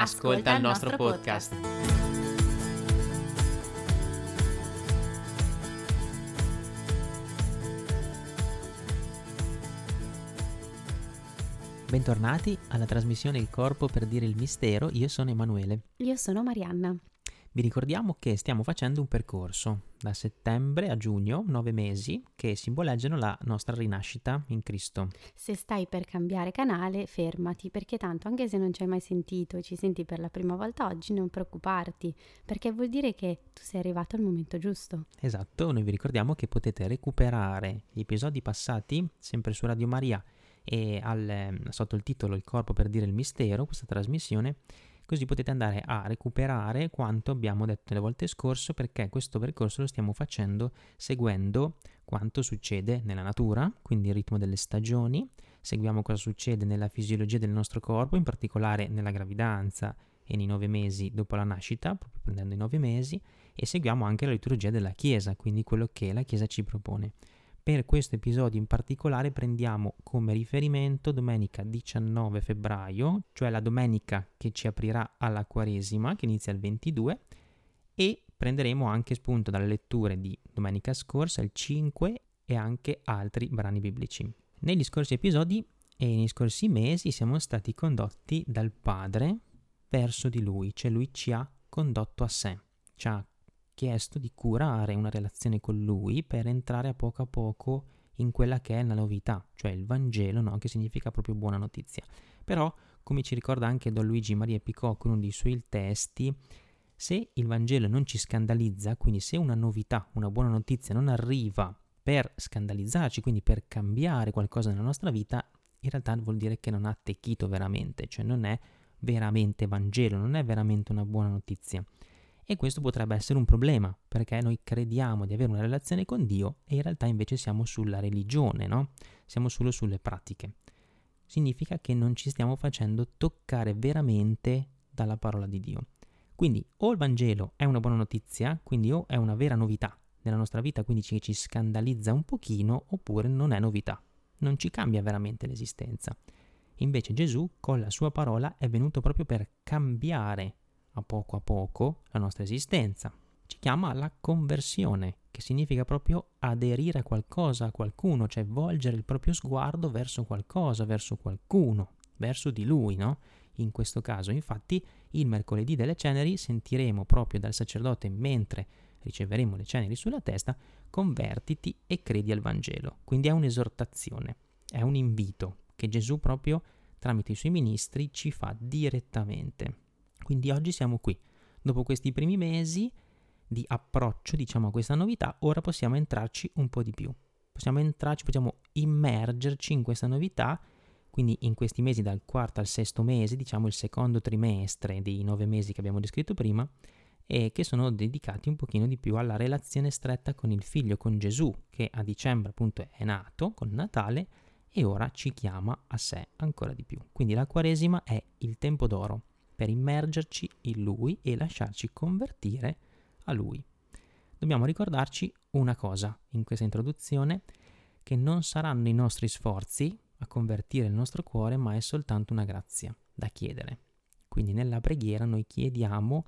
Ascolta, il nostro, podcast. Bentornati alla trasmissione Il corpo per dire il mistero, io sono Emanuele. Io sono Marianna. Vi ricordiamo che stiamo facendo un percorso da settembre a giugno, nove mesi, che simboleggiano la nostra rinascita in Cristo. Se stai per cambiare canale, fermati, perché tanto anche se non ci hai mai sentito e ci senti per la prima volta oggi, non preoccuparti, perché vuol dire che tu sei arrivato al momento giusto. Esatto, noi vi ricordiamo che potete recuperare gli episodi passati sempre su Radio Maria e al, sotto il titolo Il corpo per dire il mistero, questa trasmissione così potete andare a recuperare quanto abbiamo detto le volte scorse perché questo percorso lo stiamo facendo seguendo quanto succede nella natura, quindi il ritmo delle stagioni, seguiamo cosa succede nella fisiologia del nostro corpo, in particolare nella gravidanza e nei nove mesi dopo la nascita, proprio prendendo i nove mesi, e seguiamo anche la liturgia della Chiesa, quindi quello che la Chiesa ci propone. Per questo episodio in particolare prendiamo come riferimento domenica 19 febbraio, cioè la domenica che ci aprirà alla Quaresima, che inizia il 22, e prenderemo anche spunto dalle letture di domenica scorsa, il 5 e anche altri brani biblici. Negli scorsi episodi e negli scorsi mesi siamo stati condotti dal Padre verso di Lui, cioè Lui ci ha condotto a sé, ci ha chiesto di curare una relazione con lui per entrare a poco a poco in quella che è la novità, cioè il Vangelo, no? che significa proprio buona notizia. Però, come ci ricorda anche Don Luigi Maria Picocco in uno dei suoi testi, se il Vangelo non ci scandalizza, quindi se una novità, una buona notizia non arriva per scandalizzarci, quindi per cambiare qualcosa nella nostra vita, in realtà vuol dire che non ha attecchito veramente, cioè non è veramente Vangelo, non è veramente una buona notizia. E questo potrebbe essere un problema, perché noi crediamo di avere una relazione con Dio e in realtà invece siamo sulla religione, no? Siamo solo sulle pratiche. Significa che non ci stiamo facendo toccare veramente dalla parola di Dio. Quindi o il Vangelo è una buona notizia, quindi o è una vera novità nella nostra vita, quindi ci, ci scandalizza un pochino, oppure non è novità, non ci cambia veramente l'esistenza. Invece Gesù con la sua parola è venuto proprio per cambiare a poco a poco la nostra esistenza. Ci chiama alla conversione, che significa proprio aderire a qualcosa, a qualcuno, cioè volgere il proprio sguardo verso qualcosa, verso qualcuno, verso di lui, no? In questo caso, infatti, il mercoledì delle ceneri sentiremo proprio dal sacerdote mentre riceveremo le ceneri sulla testa, convertiti e credi al Vangelo. Quindi è un'esortazione, è un invito che Gesù proprio tramite i suoi ministri ci fa direttamente. Quindi oggi siamo qui. Dopo questi primi mesi di approccio, diciamo, a questa novità, ora possiamo entrarci un po' di più. Possiamo entrarci, possiamo immergerci in questa novità, quindi in questi mesi dal quarto al sesto mese, diciamo il secondo trimestre dei nove mesi che abbiamo descritto prima, e che sono dedicati un pochino di più alla relazione stretta con il figlio, con Gesù, che a dicembre appunto è nato con Natale e ora ci chiama a sé ancora di più. Quindi la Quaresima è il tempo d'oro per immergerci in Lui e lasciarci convertire a Lui. Dobbiamo ricordarci una cosa in questa introduzione, che non saranno i nostri sforzi a convertire il nostro cuore, ma è soltanto una grazia da chiedere. Quindi nella preghiera noi chiediamo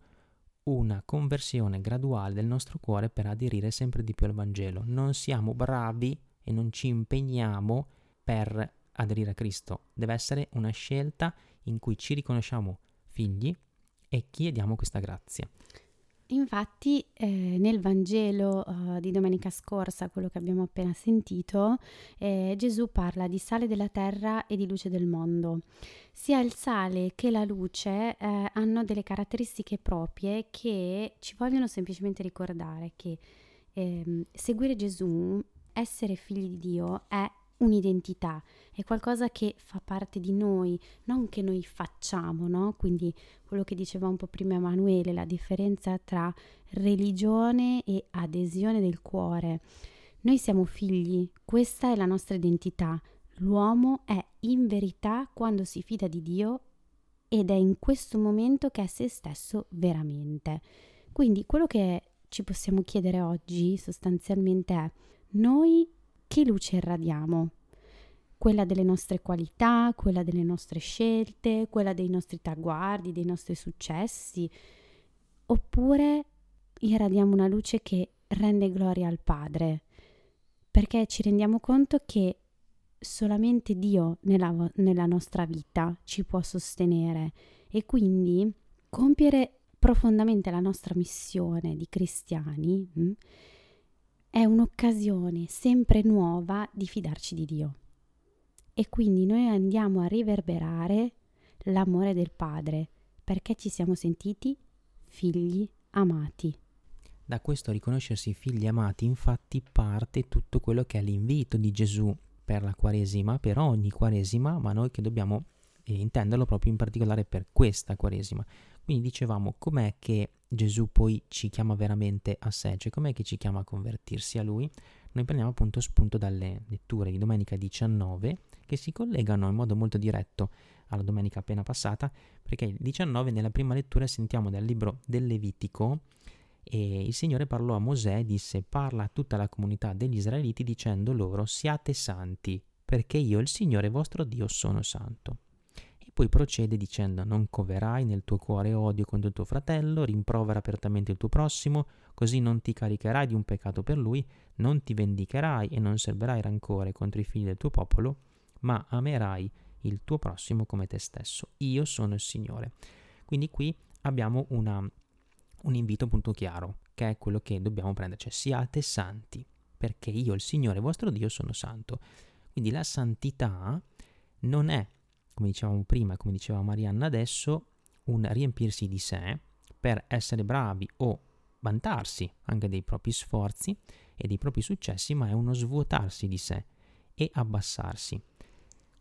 una conversione graduale del nostro cuore per aderire sempre di più al Vangelo. Non siamo bravi e non ci impegniamo per aderire a Cristo. Deve essere una scelta in cui ci riconosciamo figli e chiediamo questa grazia. Infatti eh, nel Vangelo uh, di domenica scorsa, quello che abbiamo appena sentito, eh, Gesù parla di sale della terra e di luce del mondo. Sia il sale che la luce eh, hanno delle caratteristiche proprie che ci vogliono semplicemente ricordare che ehm, seguire Gesù, essere figli di Dio, è un'identità, è qualcosa che fa parte di noi, non che noi facciamo, no? Quindi quello che diceva un po' prima Emanuele, la differenza tra religione e adesione del cuore. Noi siamo figli, questa è la nostra identità. L'uomo è in verità quando si fida di Dio ed è in questo momento che è se stesso veramente. Quindi quello che ci possiamo chiedere oggi sostanzialmente è noi che luce irradiamo? Quella delle nostre qualità, quella delle nostre scelte, quella dei nostri traguardi, dei nostri successi? Oppure irradiamo una luce che rende gloria al Padre? Perché ci rendiamo conto che solamente Dio nella, nella nostra vita ci può sostenere e quindi compiere profondamente la nostra missione di cristiani mh, hm, è un'occasione sempre nuova di fidarci di Dio. E quindi noi andiamo a riverberare l'amore del Padre perché ci siamo sentiti figli amati. Da questo riconoscersi figli amati infatti parte tutto quello che è l'invito di Gesù per la Quaresima, per ogni Quaresima, ma noi che dobbiamo eh, intenderlo proprio in particolare per questa Quaresima. Quindi dicevamo com'è che Gesù poi ci chiama veramente a sé, cioè com'è che ci chiama a convertirsi a Lui? Noi prendiamo appunto spunto dalle letture di domenica 19 che si collegano in modo molto diretto alla domenica appena passata, perché il 19 nella prima lettura sentiamo dal libro del Levitico e il Signore parlò a Mosè e disse parla a tutta la comunità degli Israeliti dicendo loro siate santi, perché io il Signore vostro Dio sono santo. Poi procede dicendo non coverai nel tuo cuore odio contro il tuo fratello, rimprovera apertamente il tuo prossimo, così non ti caricherai di un peccato per lui, non ti vendicherai e non serberai rancore contro i figli del tuo popolo, ma amerai il tuo prossimo come te stesso. Io sono il Signore. Quindi qui abbiamo una, un invito appunto chiaro, che è quello che dobbiamo prendere, cioè siate santi, perché io, il Signore vostro Dio, sono santo. Quindi la santità non è come dicevamo prima, come diceva Marianna adesso, un riempirsi di sé per essere bravi o vantarsi anche dei propri sforzi e dei propri successi, ma è uno svuotarsi di sé e abbassarsi.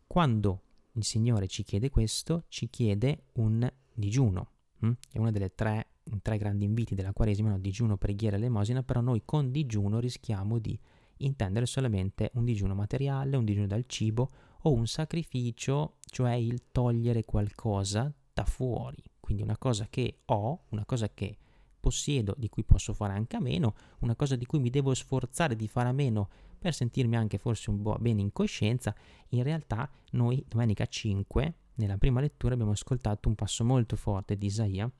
Quando il Signore ci chiede questo, ci chiede un digiuno. Hm? È uno dei tre, tre, grandi inviti della Quaresima, no? digiuno, preghiera e elemosina, però noi con digiuno rischiamo di intendere solamente un digiuno materiale, un digiuno dal cibo o un sacrificio, cioè il togliere qualcosa da fuori, quindi una cosa che ho, una cosa che possiedo, di cui posso fare anche a meno, una cosa di cui mi devo sforzare di fare a meno per sentirmi anche forse un po' bene in coscienza, in realtà noi domenica 5, nella prima lettura, abbiamo ascoltato un passo molto forte di Isaia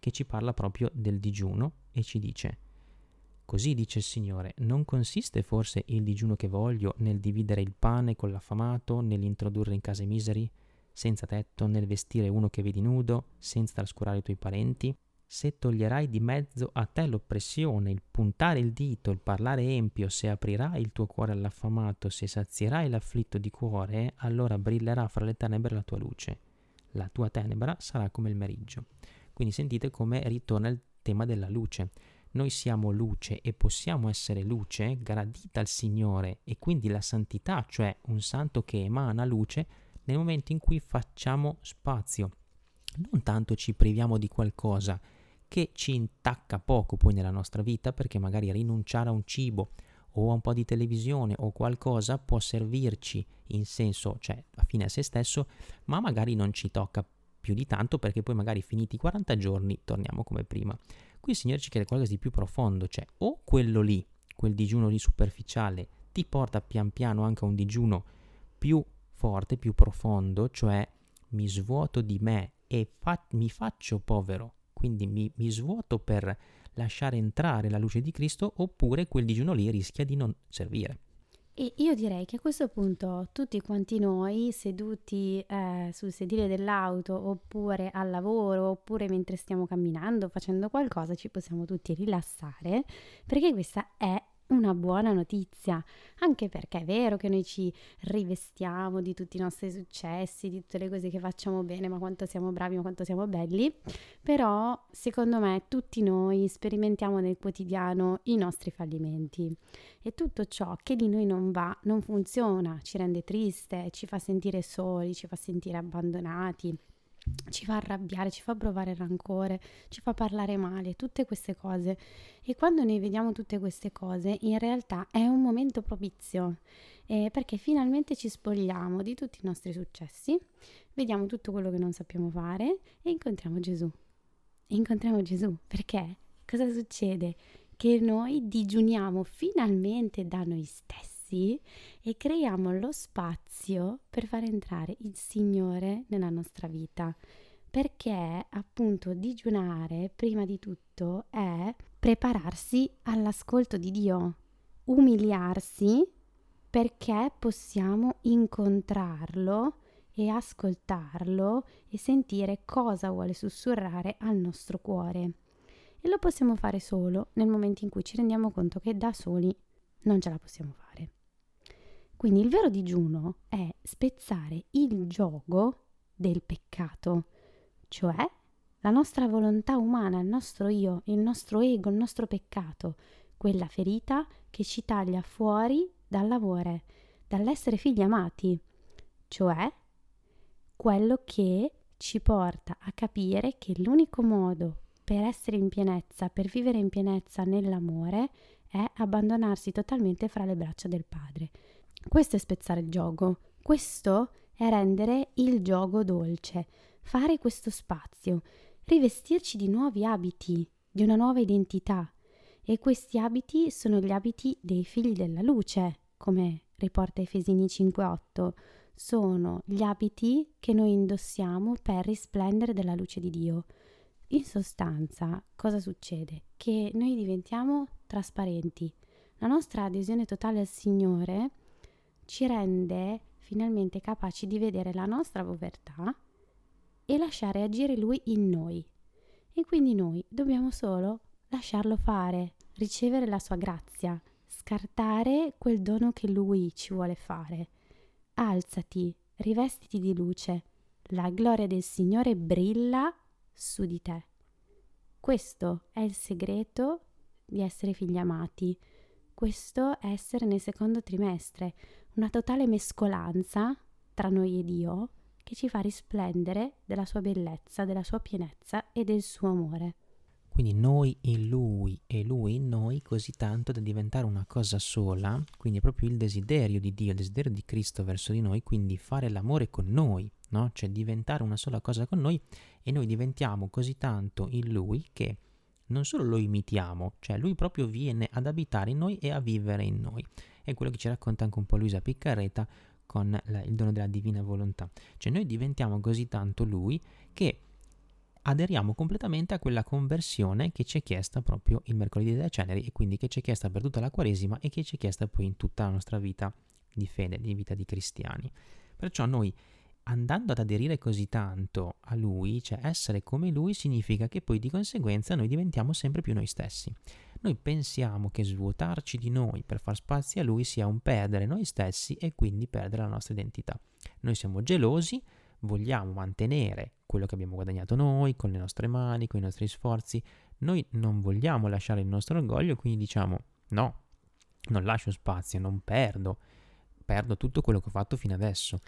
che ci parla proprio del digiuno e ci dice Così dice il Signore, non consiste forse il digiuno che voglio nel dividere il pane con l'affamato, nell'introdurre in case miseri, senza tetto, nel vestire uno che vedi nudo, senza trascurare i tuoi parenti? Se toglierai di mezzo a te l'oppressione, il puntare il dito, il parlare empio, se aprirai il tuo cuore all'affamato, se sazierai l'afflitto di cuore, allora brillerà fra le tenebre la tua luce. La tua tenebra sarà come il meriggio. Quindi sentite come ritorna il tema della luce noi siamo luce e possiamo essere luce gradita al Signore e quindi la santità, cioè un santo che emana luce nel momento in cui facciamo spazio. Non tanto ci priviamo di qualcosa che ci intacca poco poi nella nostra vita perché magari rinunciare a un cibo o a un po' di televisione o qualcosa può servirci in senso, cioè a fine a se stesso, ma magari non ci tocca più di tanto perché poi magari finiti i 40 giorni torniamo come prima. Qui il Signore ci chiede qualcosa di più profondo, cioè o quello lì, quel digiuno lì superficiale, ti porta pian piano anche a un digiuno più forte, più profondo, cioè mi svuoto di me e fa- mi faccio povero, quindi mi, mi svuoto per lasciare entrare la luce di Cristo, oppure quel digiuno lì rischia di non servire. E io direi che a questo punto tutti quanti noi, seduti eh, sul sedile dell'auto, oppure al lavoro, oppure mentre stiamo camminando, facendo qualcosa, ci possiamo tutti rilassare, perché questa è una buona notizia, anche perché è vero che noi ci rivestiamo di tutti i nostri successi, di tutte le cose che facciamo bene, ma quanto siamo bravi, ma quanto siamo belli, però secondo me tutti noi sperimentiamo nel quotidiano i nostri fallimenti. E tutto ciò che di noi non va, non funziona, ci rende triste, ci fa sentire soli, ci fa sentire abbandonati, ci fa arrabbiare, ci fa provare rancore, ci fa parlare male, tutte queste cose. E quando noi vediamo tutte queste cose, in realtà è un momento propizio, eh, perché finalmente ci spogliamo di tutti i nostri successi, vediamo tutto quello che non sappiamo fare e incontriamo Gesù. E incontriamo Gesù, perché cosa succede? Che noi digiuniamo finalmente da noi stessi stessi e creiamo lo spazio per far entrare il Signore nella nostra vita. Perché appunto digiunare prima di tutto è prepararsi all'ascolto di Dio, umiliarsi perché possiamo incontrarlo e ascoltarlo e sentire cosa vuole sussurrare al nostro cuore. E lo possiamo fare solo nel momento in cui ci rendiamo conto che da soli non ce la possiamo fare. Quindi il vero digiuno è spezzare il gioco del peccato, cioè la nostra volontà umana, il nostro io, il nostro ego, il nostro peccato, quella ferita che ci taglia fuori dall'amore, dall'essere figli amati, cioè quello che ci porta a capire che l'unico modo per essere in pienezza, per vivere in pienezza nell'amore, è abbandonarsi totalmente fra le braccia del Padre. Questo è spezzare il gioco, questo è rendere il gioco dolce, fare questo spazio, rivestirci di nuovi abiti, di una nuova identità. E questi abiti sono gli abiti dei figli della luce, come riporta Efesini 5:8. Sono gli abiti che noi indossiamo per risplendere della luce di Dio. In sostanza, cosa succede? Che noi diventiamo trasparenti. La nostra adesione totale al Signore ci rende finalmente capaci di vedere la nostra povertà e lasciare agire Lui in noi. E quindi noi dobbiamo solo lasciarlo fare, ricevere la sua grazia, scartare quel dono che Lui ci vuole fare. Alzati, rivestiti di luce, la gloria del Signore brilla su di te. Questo è il segreto di essere figli amati. Questo è essere nel secondo trimestre, una totale mescolanza tra noi e Dio che ci fa risplendere della sua bellezza, della sua pienezza e del suo amore. Quindi noi in Lui e Lui in noi così tanto da diventare una cosa sola, quindi è proprio il desiderio di Dio, il desiderio di Cristo verso di noi, quindi fare l'amore con noi, no? Cioè diventare una sola cosa con noi e noi diventiamo così tanto in Lui che non solo lo imitiamo, cioè Lui proprio viene ad abitare in noi e a vivere in noi è quello che ci racconta anche un po' Luisa Piccarreta con la, il dono della divina volontà. Cioè noi diventiamo così tanto lui che aderiamo completamente a quella conversione che ci è chiesta proprio il mercoledì delle ceneri e quindi che ci è chiesta per tutta la Quaresima e che ci è chiesta poi in tutta la nostra vita di fede, di vita di cristiani. Perciò noi andando ad aderire così tanto a lui, cioè essere come lui, significa che poi di conseguenza noi diventiamo sempre più noi stessi noi pensiamo che svuotarci di noi per far spazio a lui sia un perdere noi stessi e quindi perdere la nostra identità. Noi siamo gelosi, vogliamo mantenere quello che abbiamo guadagnato noi con le nostre mani, con i nostri sforzi. Noi non vogliamo lasciare il nostro orgoglio, quindi diciamo no, non lascio spazio, non perdo, perdo tutto quello che ho fatto fino adesso.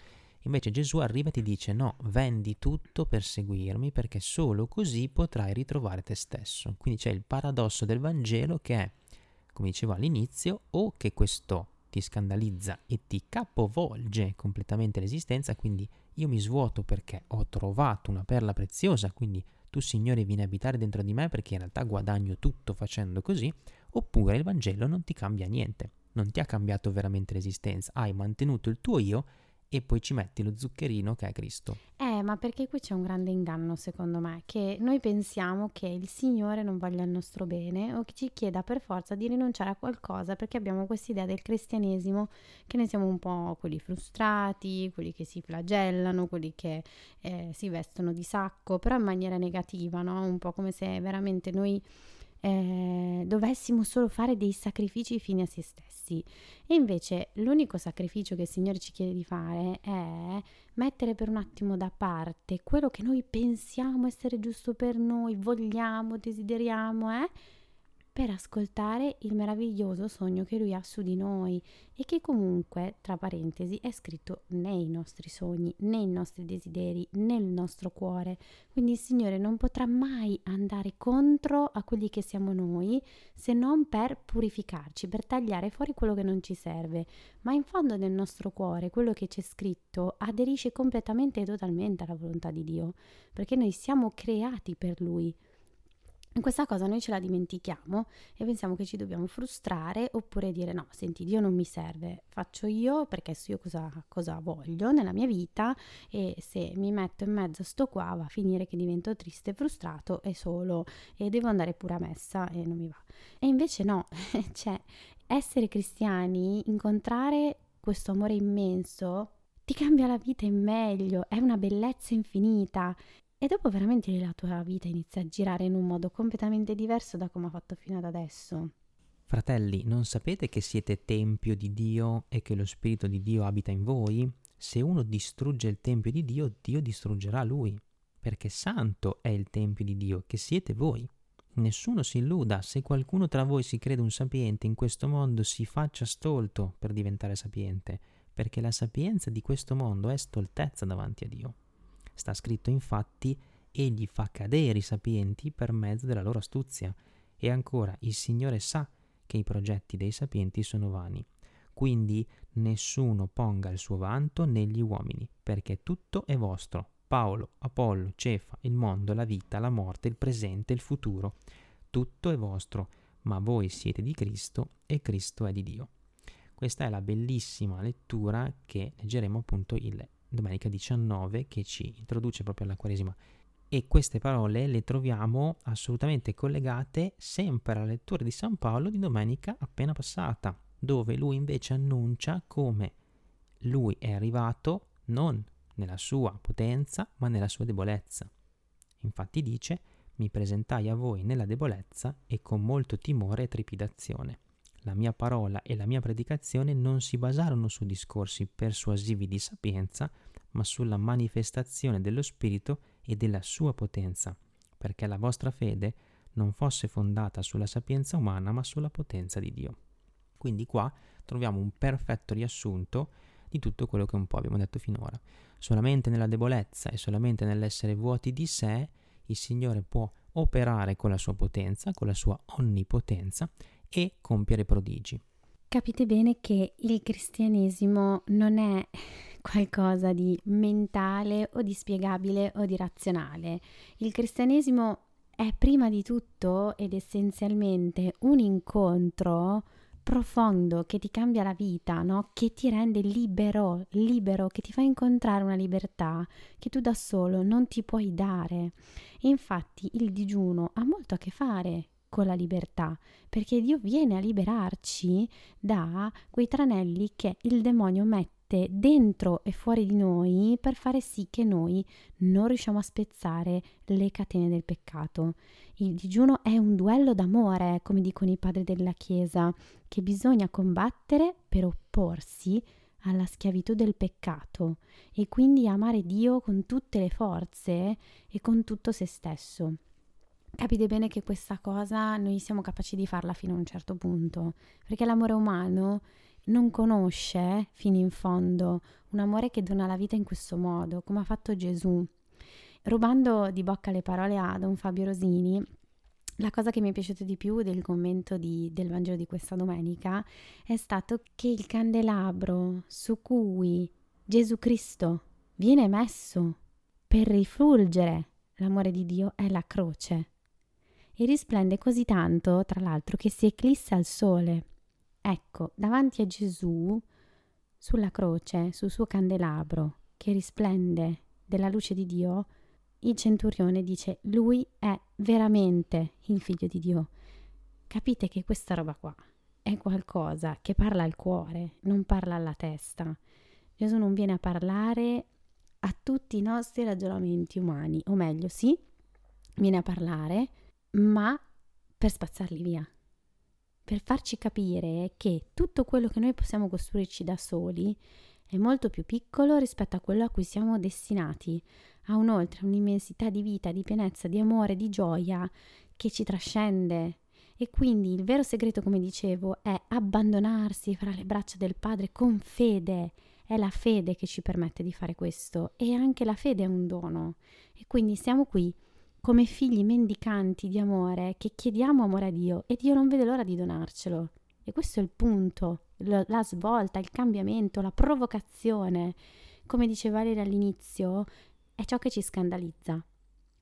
Invece Gesù arriva e ti dice no, vendi tutto per seguirmi perché solo così potrai ritrovare te stesso. Quindi c'è il paradosso del Vangelo che è, come dicevo all'inizio, o che questo ti scandalizza e ti capovolge completamente l'esistenza, quindi io mi svuoto perché ho trovato una perla preziosa, quindi tu Signore vieni a abitare dentro di me perché in realtà guadagno tutto facendo così, oppure il Vangelo non ti cambia niente, non ti ha cambiato veramente l'esistenza, hai mantenuto il tuo io e poi ci metti lo zuccherino che è Cristo. Eh, ma perché qui c'è un grande inganno secondo me, che noi pensiamo che il Signore non voglia il nostro bene o che ci chieda per forza di rinunciare a qualcosa perché abbiamo questa idea del cristianesimo che ne siamo un po' quelli frustrati, quelli che si flagellano, quelli che eh, si vestono di sacco, però in maniera negativa, no? Un po' come se veramente noi eh, dovessimo solo fare dei sacrifici fini a se stessi. E invece l'unico sacrificio che il Signore ci chiede di fare è mettere per un attimo da parte quello che noi pensiamo essere giusto per noi, vogliamo, desideriamo, eh? Per ascoltare il meraviglioso sogno che lui ha su di noi e che comunque, tra parentesi, è scritto nei nostri sogni, nei nostri desideri, nel nostro cuore. Quindi il Signore non potrà mai andare contro a quelli che siamo noi se non per purificarci, per tagliare fuori quello che non ci serve. Ma in fondo nel nostro cuore quello che c'è scritto aderisce completamente e totalmente alla volontà di Dio, perché noi siamo creati per Lui. Questa cosa noi ce la dimentichiamo e pensiamo che ci dobbiamo frustrare oppure dire no, senti, Dio non mi serve, faccio io perché so io cosa, cosa voglio nella mia vita e se mi metto in mezzo a sto qua va a finire che divento triste, frustrato e solo e devo andare pure a messa e non mi va. E invece no, cioè essere cristiani, incontrare questo amore immenso ti cambia la vita in meglio, è una bellezza infinita e dopo veramente la tua vita inizia a girare in un modo completamente diverso da come ha fatto fino ad adesso. Fratelli, non sapete che siete tempio di Dio e che lo Spirito di Dio abita in voi? Se uno distrugge il tempio di Dio, Dio distruggerà lui, perché santo è il tempio di Dio, che siete voi. Nessuno si illuda, se qualcuno tra voi si crede un sapiente in questo mondo si faccia stolto per diventare sapiente, perché la sapienza di questo mondo è stoltezza davanti a Dio. Sta scritto infatti, egli fa cadere i sapienti per mezzo della loro astuzia. E ancora, il Signore sa che i progetti dei sapienti sono vani. Quindi nessuno ponga il suo vanto negli uomini, perché tutto è vostro. Paolo, Apollo, Cefa, il mondo, la vita, la morte, il presente, il futuro. Tutto è vostro, ma voi siete di Cristo e Cristo è di Dio. Questa è la bellissima lettura che leggeremo appunto il domenica 19 che ci introduce proprio alla Quaresima. E queste parole le troviamo assolutamente collegate sempre alla lettura di San Paolo di domenica appena passata, dove lui invece annuncia come lui è arrivato non nella sua potenza, ma nella sua debolezza. Infatti dice, mi presentai a voi nella debolezza e con molto timore e trepidazione. La mia parola e la mia predicazione non si basarono su discorsi persuasivi di sapienza, ma sulla manifestazione dello Spirito e della sua potenza, perché la vostra fede non fosse fondata sulla sapienza umana, ma sulla potenza di Dio. Quindi qua troviamo un perfetto riassunto di tutto quello che un po' abbiamo detto finora. Solamente nella debolezza e solamente nell'essere vuoti di sé il Signore può operare con la sua potenza, con la sua onnipotenza e compiere prodigi. Capite bene che il cristianesimo non è qualcosa di mentale o di spiegabile o di razionale. Il cristianesimo è prima di tutto ed essenzialmente un incontro profondo che ti cambia la vita, no? che ti rende libero, libero, che ti fa incontrare una libertà che tu da solo non ti puoi dare. E infatti il digiuno ha molto a che fare con la libertà, perché Dio viene a liberarci da quei tranelli che il demonio mette dentro e fuori di noi per fare sì che noi non riusciamo a spezzare le catene del peccato. Il digiuno è un duello d'amore, come dicono i padri della Chiesa, che bisogna combattere per opporsi alla schiavitù del peccato e quindi amare Dio con tutte le forze e con tutto se stesso. Capite bene che questa cosa noi siamo capaci di farla fino a un certo punto, perché l'amore umano non conosce fino in fondo un amore che dona la vita in questo modo, come ha fatto Gesù. Rubando di bocca le parole a Don Fabio Rosini, la cosa che mi è piaciuta di più del commento di, del Vangelo di questa domenica è stato che il candelabro su cui Gesù Cristo viene messo per rifulgere l'amore di Dio è la croce e risplende così tanto, tra l'altro, che si eclissa al sole. Ecco, davanti a Gesù, sulla croce, sul suo candelabro, che risplende della luce di Dio, il centurione dice, lui è veramente il figlio di Dio. Capite che questa roba qua è qualcosa che parla al cuore, non parla alla testa. Gesù non viene a parlare a tutti i nostri ragionamenti umani, o meglio, sì, viene a parlare ma per spazzarli via, per farci capire che tutto quello che noi possiamo costruirci da soli è molto più piccolo rispetto a quello a cui siamo destinati, a un'oltre, un'immensità di vita, di pienezza, di amore, di gioia che ci trascende. E quindi il vero segreto, come dicevo, è abbandonarsi fra le braccia del Padre con fede. È la fede che ci permette di fare questo e anche la fede è un dono. E quindi siamo qui come figli mendicanti di amore che chiediamo amore a Dio e Dio non vede l'ora di donarcelo. E questo è il punto, la svolta, il cambiamento, la provocazione. Come diceva Valeria all'inizio, è ciò che ci scandalizza,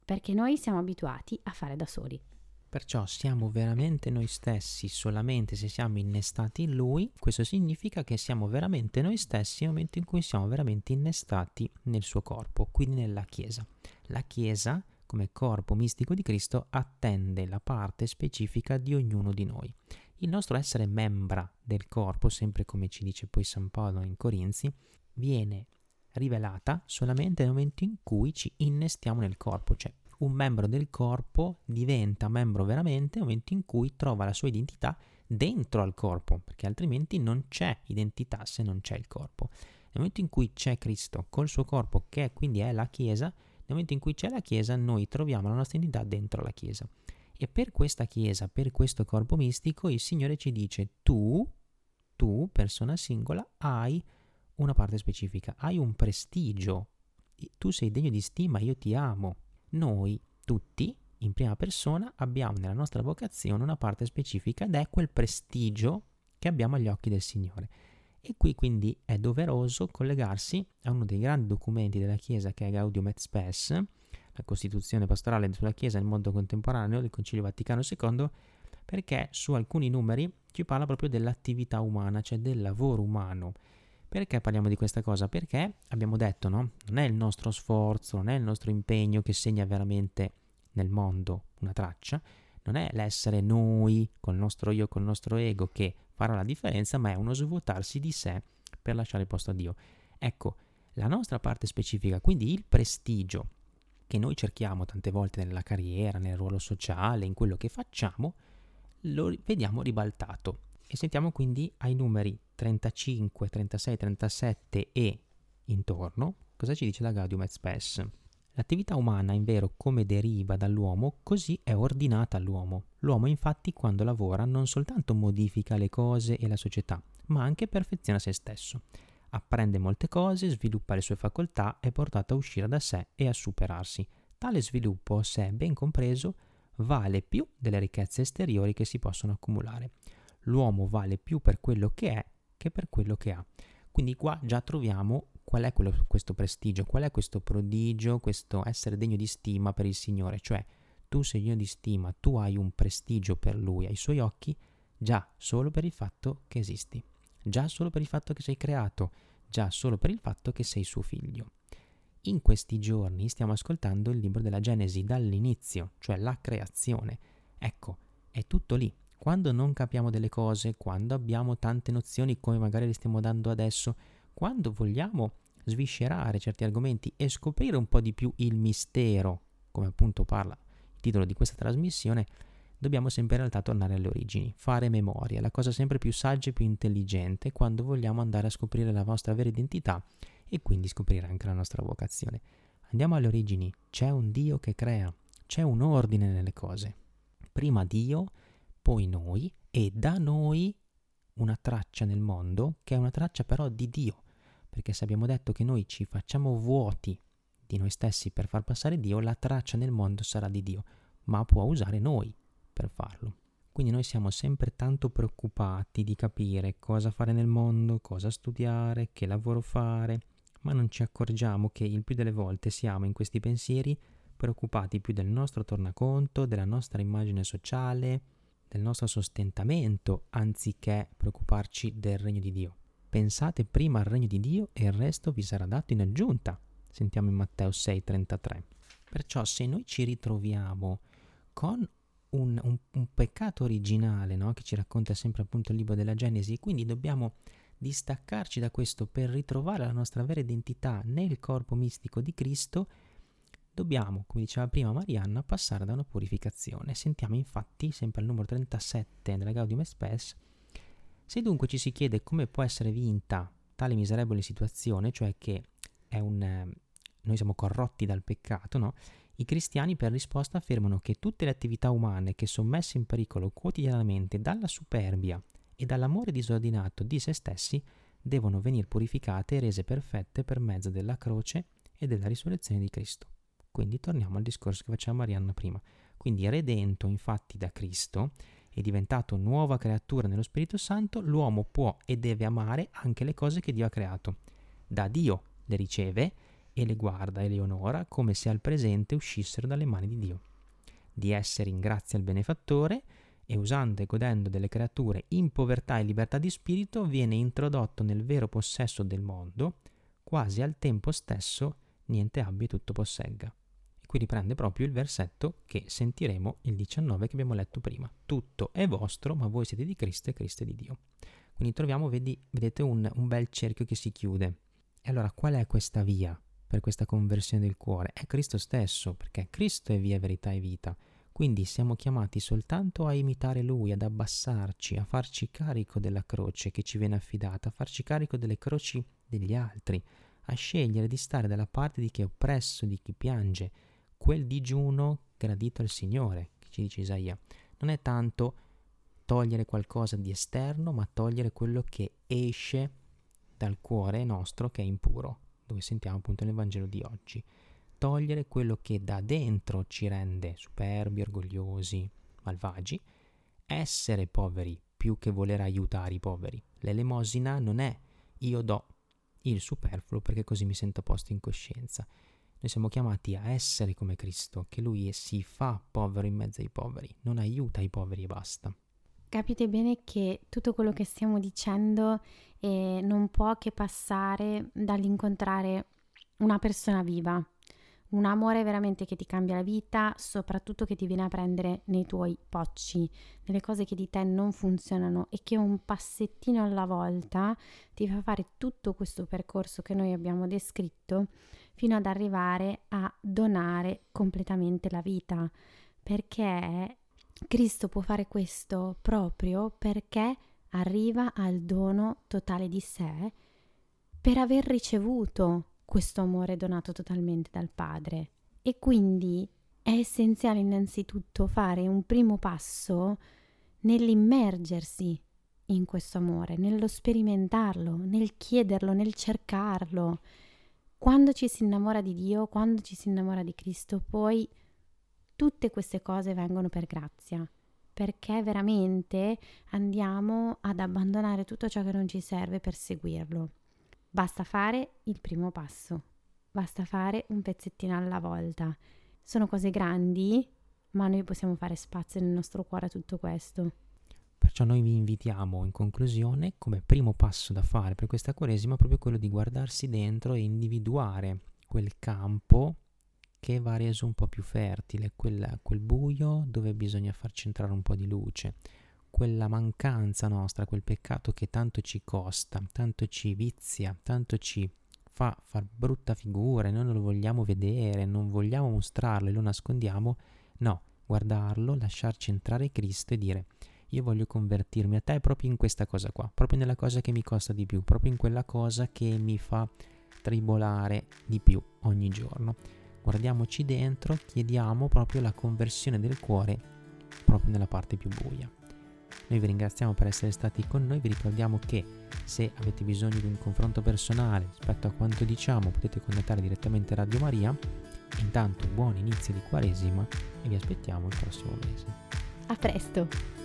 perché noi siamo abituati a fare da soli. Perciò siamo veramente noi stessi solamente se siamo innestati in Lui. Questo significa che siamo veramente noi stessi nel momento in cui siamo veramente innestati nel suo corpo, quindi nella Chiesa. La Chiesa, come corpo mistico di Cristo, attende la parte specifica di ognuno di noi. Il nostro essere membra del corpo, sempre come ci dice poi San Paolo in Corinzi, viene rivelata solamente nel momento in cui ci innestiamo nel corpo, cioè un membro del corpo diventa membro veramente nel momento in cui trova la sua identità dentro al corpo, perché altrimenti non c'è identità se non c'è il corpo. Nel momento in cui c'è Cristo col suo corpo, che quindi è la Chiesa, nel momento in cui c'è la Chiesa, noi troviamo la nostra identità dentro la Chiesa. E per questa Chiesa, per questo corpo mistico, il Signore ci dice, tu, tu, persona singola, hai una parte specifica, hai un prestigio, tu sei degno di stima, io ti amo. Noi tutti, in prima persona, abbiamo nella nostra vocazione una parte specifica ed è quel prestigio che abbiamo agli occhi del Signore. E qui quindi è doveroso collegarsi a uno dei grandi documenti della Chiesa che è Gaudium et Spes, la Costituzione pastorale sulla Chiesa nel mondo contemporaneo del Concilio Vaticano II, perché su alcuni numeri ci parla proprio dell'attività umana, cioè del lavoro umano perché parliamo di questa cosa? Perché abbiamo detto, no? Non è il nostro sforzo, non è il nostro impegno che segna veramente nel mondo una traccia, non è l'essere noi, col nostro io, col nostro ego, che farà la differenza, ma è uno svuotarsi di sé per lasciare il posto a Dio. Ecco, la nostra parte specifica, quindi il prestigio che noi cerchiamo tante volte nella carriera, nel ruolo sociale, in quello che facciamo, lo vediamo ribaltato. E sentiamo quindi ai numeri 35, 36, 37 e intorno cosa ci dice la Gaudium et Spes. L'attività umana, in vero, come deriva dall'uomo, così è ordinata all'uomo. L'uomo infatti quando lavora non soltanto modifica le cose e la società, ma anche perfeziona se stesso. Apprende molte cose, sviluppa le sue facoltà, è portato a uscire da sé e a superarsi. Tale sviluppo, se ben compreso, vale più delle ricchezze esteriori che si possono accumulare l'uomo vale più per quello che è che per quello che ha. Quindi qua già troviamo qual è quello, questo prestigio, qual è questo prodigio, questo essere degno di stima per il Signore, cioè tu sei degno di stima, tu hai un prestigio per Lui, ai suoi occhi, già solo per il fatto che esisti, già solo per il fatto che sei creato, già solo per il fatto che sei suo figlio. In questi giorni stiamo ascoltando il libro della Genesi dall'inizio, cioè la creazione. Ecco, è tutto lì, quando non capiamo delle cose, quando abbiamo tante nozioni come magari le stiamo dando adesso, quando vogliamo sviscerare certi argomenti e scoprire un po' di più il mistero, come appunto parla il titolo di questa trasmissione, dobbiamo sempre in realtà tornare alle origini, fare memoria, la cosa sempre più saggia e più intelligente quando vogliamo andare a scoprire la nostra vera identità e quindi scoprire anche la nostra vocazione. Andiamo alle origini, c'è un Dio che crea, c'è un ordine nelle cose. Prima Dio, poi noi e da noi una traccia nel mondo che è una traccia però di Dio, perché se abbiamo detto che noi ci facciamo vuoti di noi stessi per far passare Dio, la traccia nel mondo sarà di Dio, ma può usare noi per farlo. Quindi noi siamo sempre tanto preoccupati di capire cosa fare nel mondo, cosa studiare, che lavoro fare, ma non ci accorgiamo che il più delle volte siamo in questi pensieri preoccupati più del nostro tornaconto, della nostra immagine sociale, del nostro sostentamento anziché preoccuparci del regno di Dio. Pensate prima al regno di Dio e il resto vi sarà dato in aggiunta. Sentiamo in Matteo 6:33. Perciò se noi ci ritroviamo con un, un, un peccato originale no? che ci racconta sempre appunto il libro della Genesi, quindi dobbiamo distaccarci da questo per ritrovare la nostra vera identità nel corpo mistico di Cristo, dobbiamo, come diceva prima Marianna, passare da una purificazione. Sentiamo infatti, sempre al numero 37 della Gaudium Spes, se dunque ci si chiede come può essere vinta tale miserevole situazione, cioè che un, eh, noi siamo corrotti dal peccato, no? I cristiani per risposta affermano che tutte le attività umane che sono messe in pericolo quotidianamente dalla superbia e dall'amore disordinato di se stessi devono venire purificate e rese perfette per mezzo della croce e della risurrezione di Cristo. Quindi torniamo al discorso che faceva Marianna prima. Quindi redento infatti da Cristo e diventato nuova creatura nello Spirito Santo, l'uomo può e deve amare anche le cose che Dio ha creato. Da Dio le riceve e le guarda e le onora come se al presente uscissero dalle mani di Dio. Di essere in grazia al benefattore e usando e godendo delle creature in povertà e libertà di spirito viene introdotto nel vero possesso del mondo, quasi al tempo stesso niente abbia e tutto possegga. Qui riprende proprio il versetto che sentiremo il 19 che abbiamo letto prima. Tutto è vostro, ma voi siete di Cristo e Cristo è di Dio. Quindi troviamo, vedi, vedete, un, un bel cerchio che si chiude. E allora qual è questa via per questa conversione del cuore? È Cristo stesso, perché Cristo è via, verità e vita. Quindi siamo chiamati soltanto a imitare Lui, ad abbassarci, a farci carico della croce che ci viene affidata, a farci carico delle croci degli altri, a scegliere di stare dalla parte di chi è oppresso, di chi piange, quel digiuno gradito al Signore, che ci dice Isaia. Non è tanto togliere qualcosa di esterno, ma togliere quello che esce dal cuore nostro che è impuro, dove sentiamo appunto nel Vangelo di oggi. Togliere quello che da dentro ci rende superbi, orgogliosi, malvagi, essere poveri più che voler aiutare i poveri. L'elemosina non è io do il superfluo perché così mi sento posto in coscienza. Noi siamo chiamati a essere come Cristo, che Lui si fa povero in mezzo ai poveri, non aiuta i poveri e basta. Capite bene che tutto quello che stiamo dicendo eh, non può che passare dall'incontrare una persona viva, un amore veramente che ti cambia la vita, soprattutto che ti viene a prendere nei tuoi pocci, nelle cose che di te non funzionano e che un passettino alla volta ti fa fare tutto questo percorso che noi abbiamo descritto fino ad arrivare a donare completamente la vita, perché Cristo può fare questo proprio perché arriva al dono totale di sé per aver ricevuto questo amore donato totalmente dal Padre. E quindi è essenziale innanzitutto fare un primo passo nell'immergersi in questo amore, nello sperimentarlo, nel chiederlo, nel cercarlo. Quando ci si innamora di Dio, quando ci si innamora di Cristo, poi tutte queste cose vengono per grazia, perché veramente andiamo ad abbandonare tutto ciò che non ci serve per seguirlo. Basta fare il primo passo, basta fare un pezzettino alla volta. Sono cose grandi, ma noi possiamo fare spazio nel nostro cuore a tutto questo. Perciò noi vi invitiamo in conclusione come primo passo da fare per questa Quaresima proprio quello di guardarsi dentro e individuare quel campo che va reso un po' più fertile, quel, quel buio dove bisogna farci entrare un po' di luce, quella mancanza nostra, quel peccato che tanto ci costa, tanto ci vizia, tanto ci fa far brutta figura e noi non lo vogliamo vedere, non vogliamo mostrarlo e lo nascondiamo, no, guardarlo, lasciarci entrare Cristo e dire io voglio convertirmi a te proprio in questa cosa qua, proprio nella cosa che mi costa di più, proprio in quella cosa che mi fa tribolare di più ogni giorno. Guardiamoci dentro, chiediamo proprio la conversione del cuore proprio nella parte più buia. Noi vi ringraziamo per essere stati con noi, vi ricordiamo che se avete bisogno di un confronto personale rispetto a quanto diciamo potete contattare direttamente Radio Maria. Intanto buon inizio di Quaresima e vi aspettiamo il prossimo mese. A presto!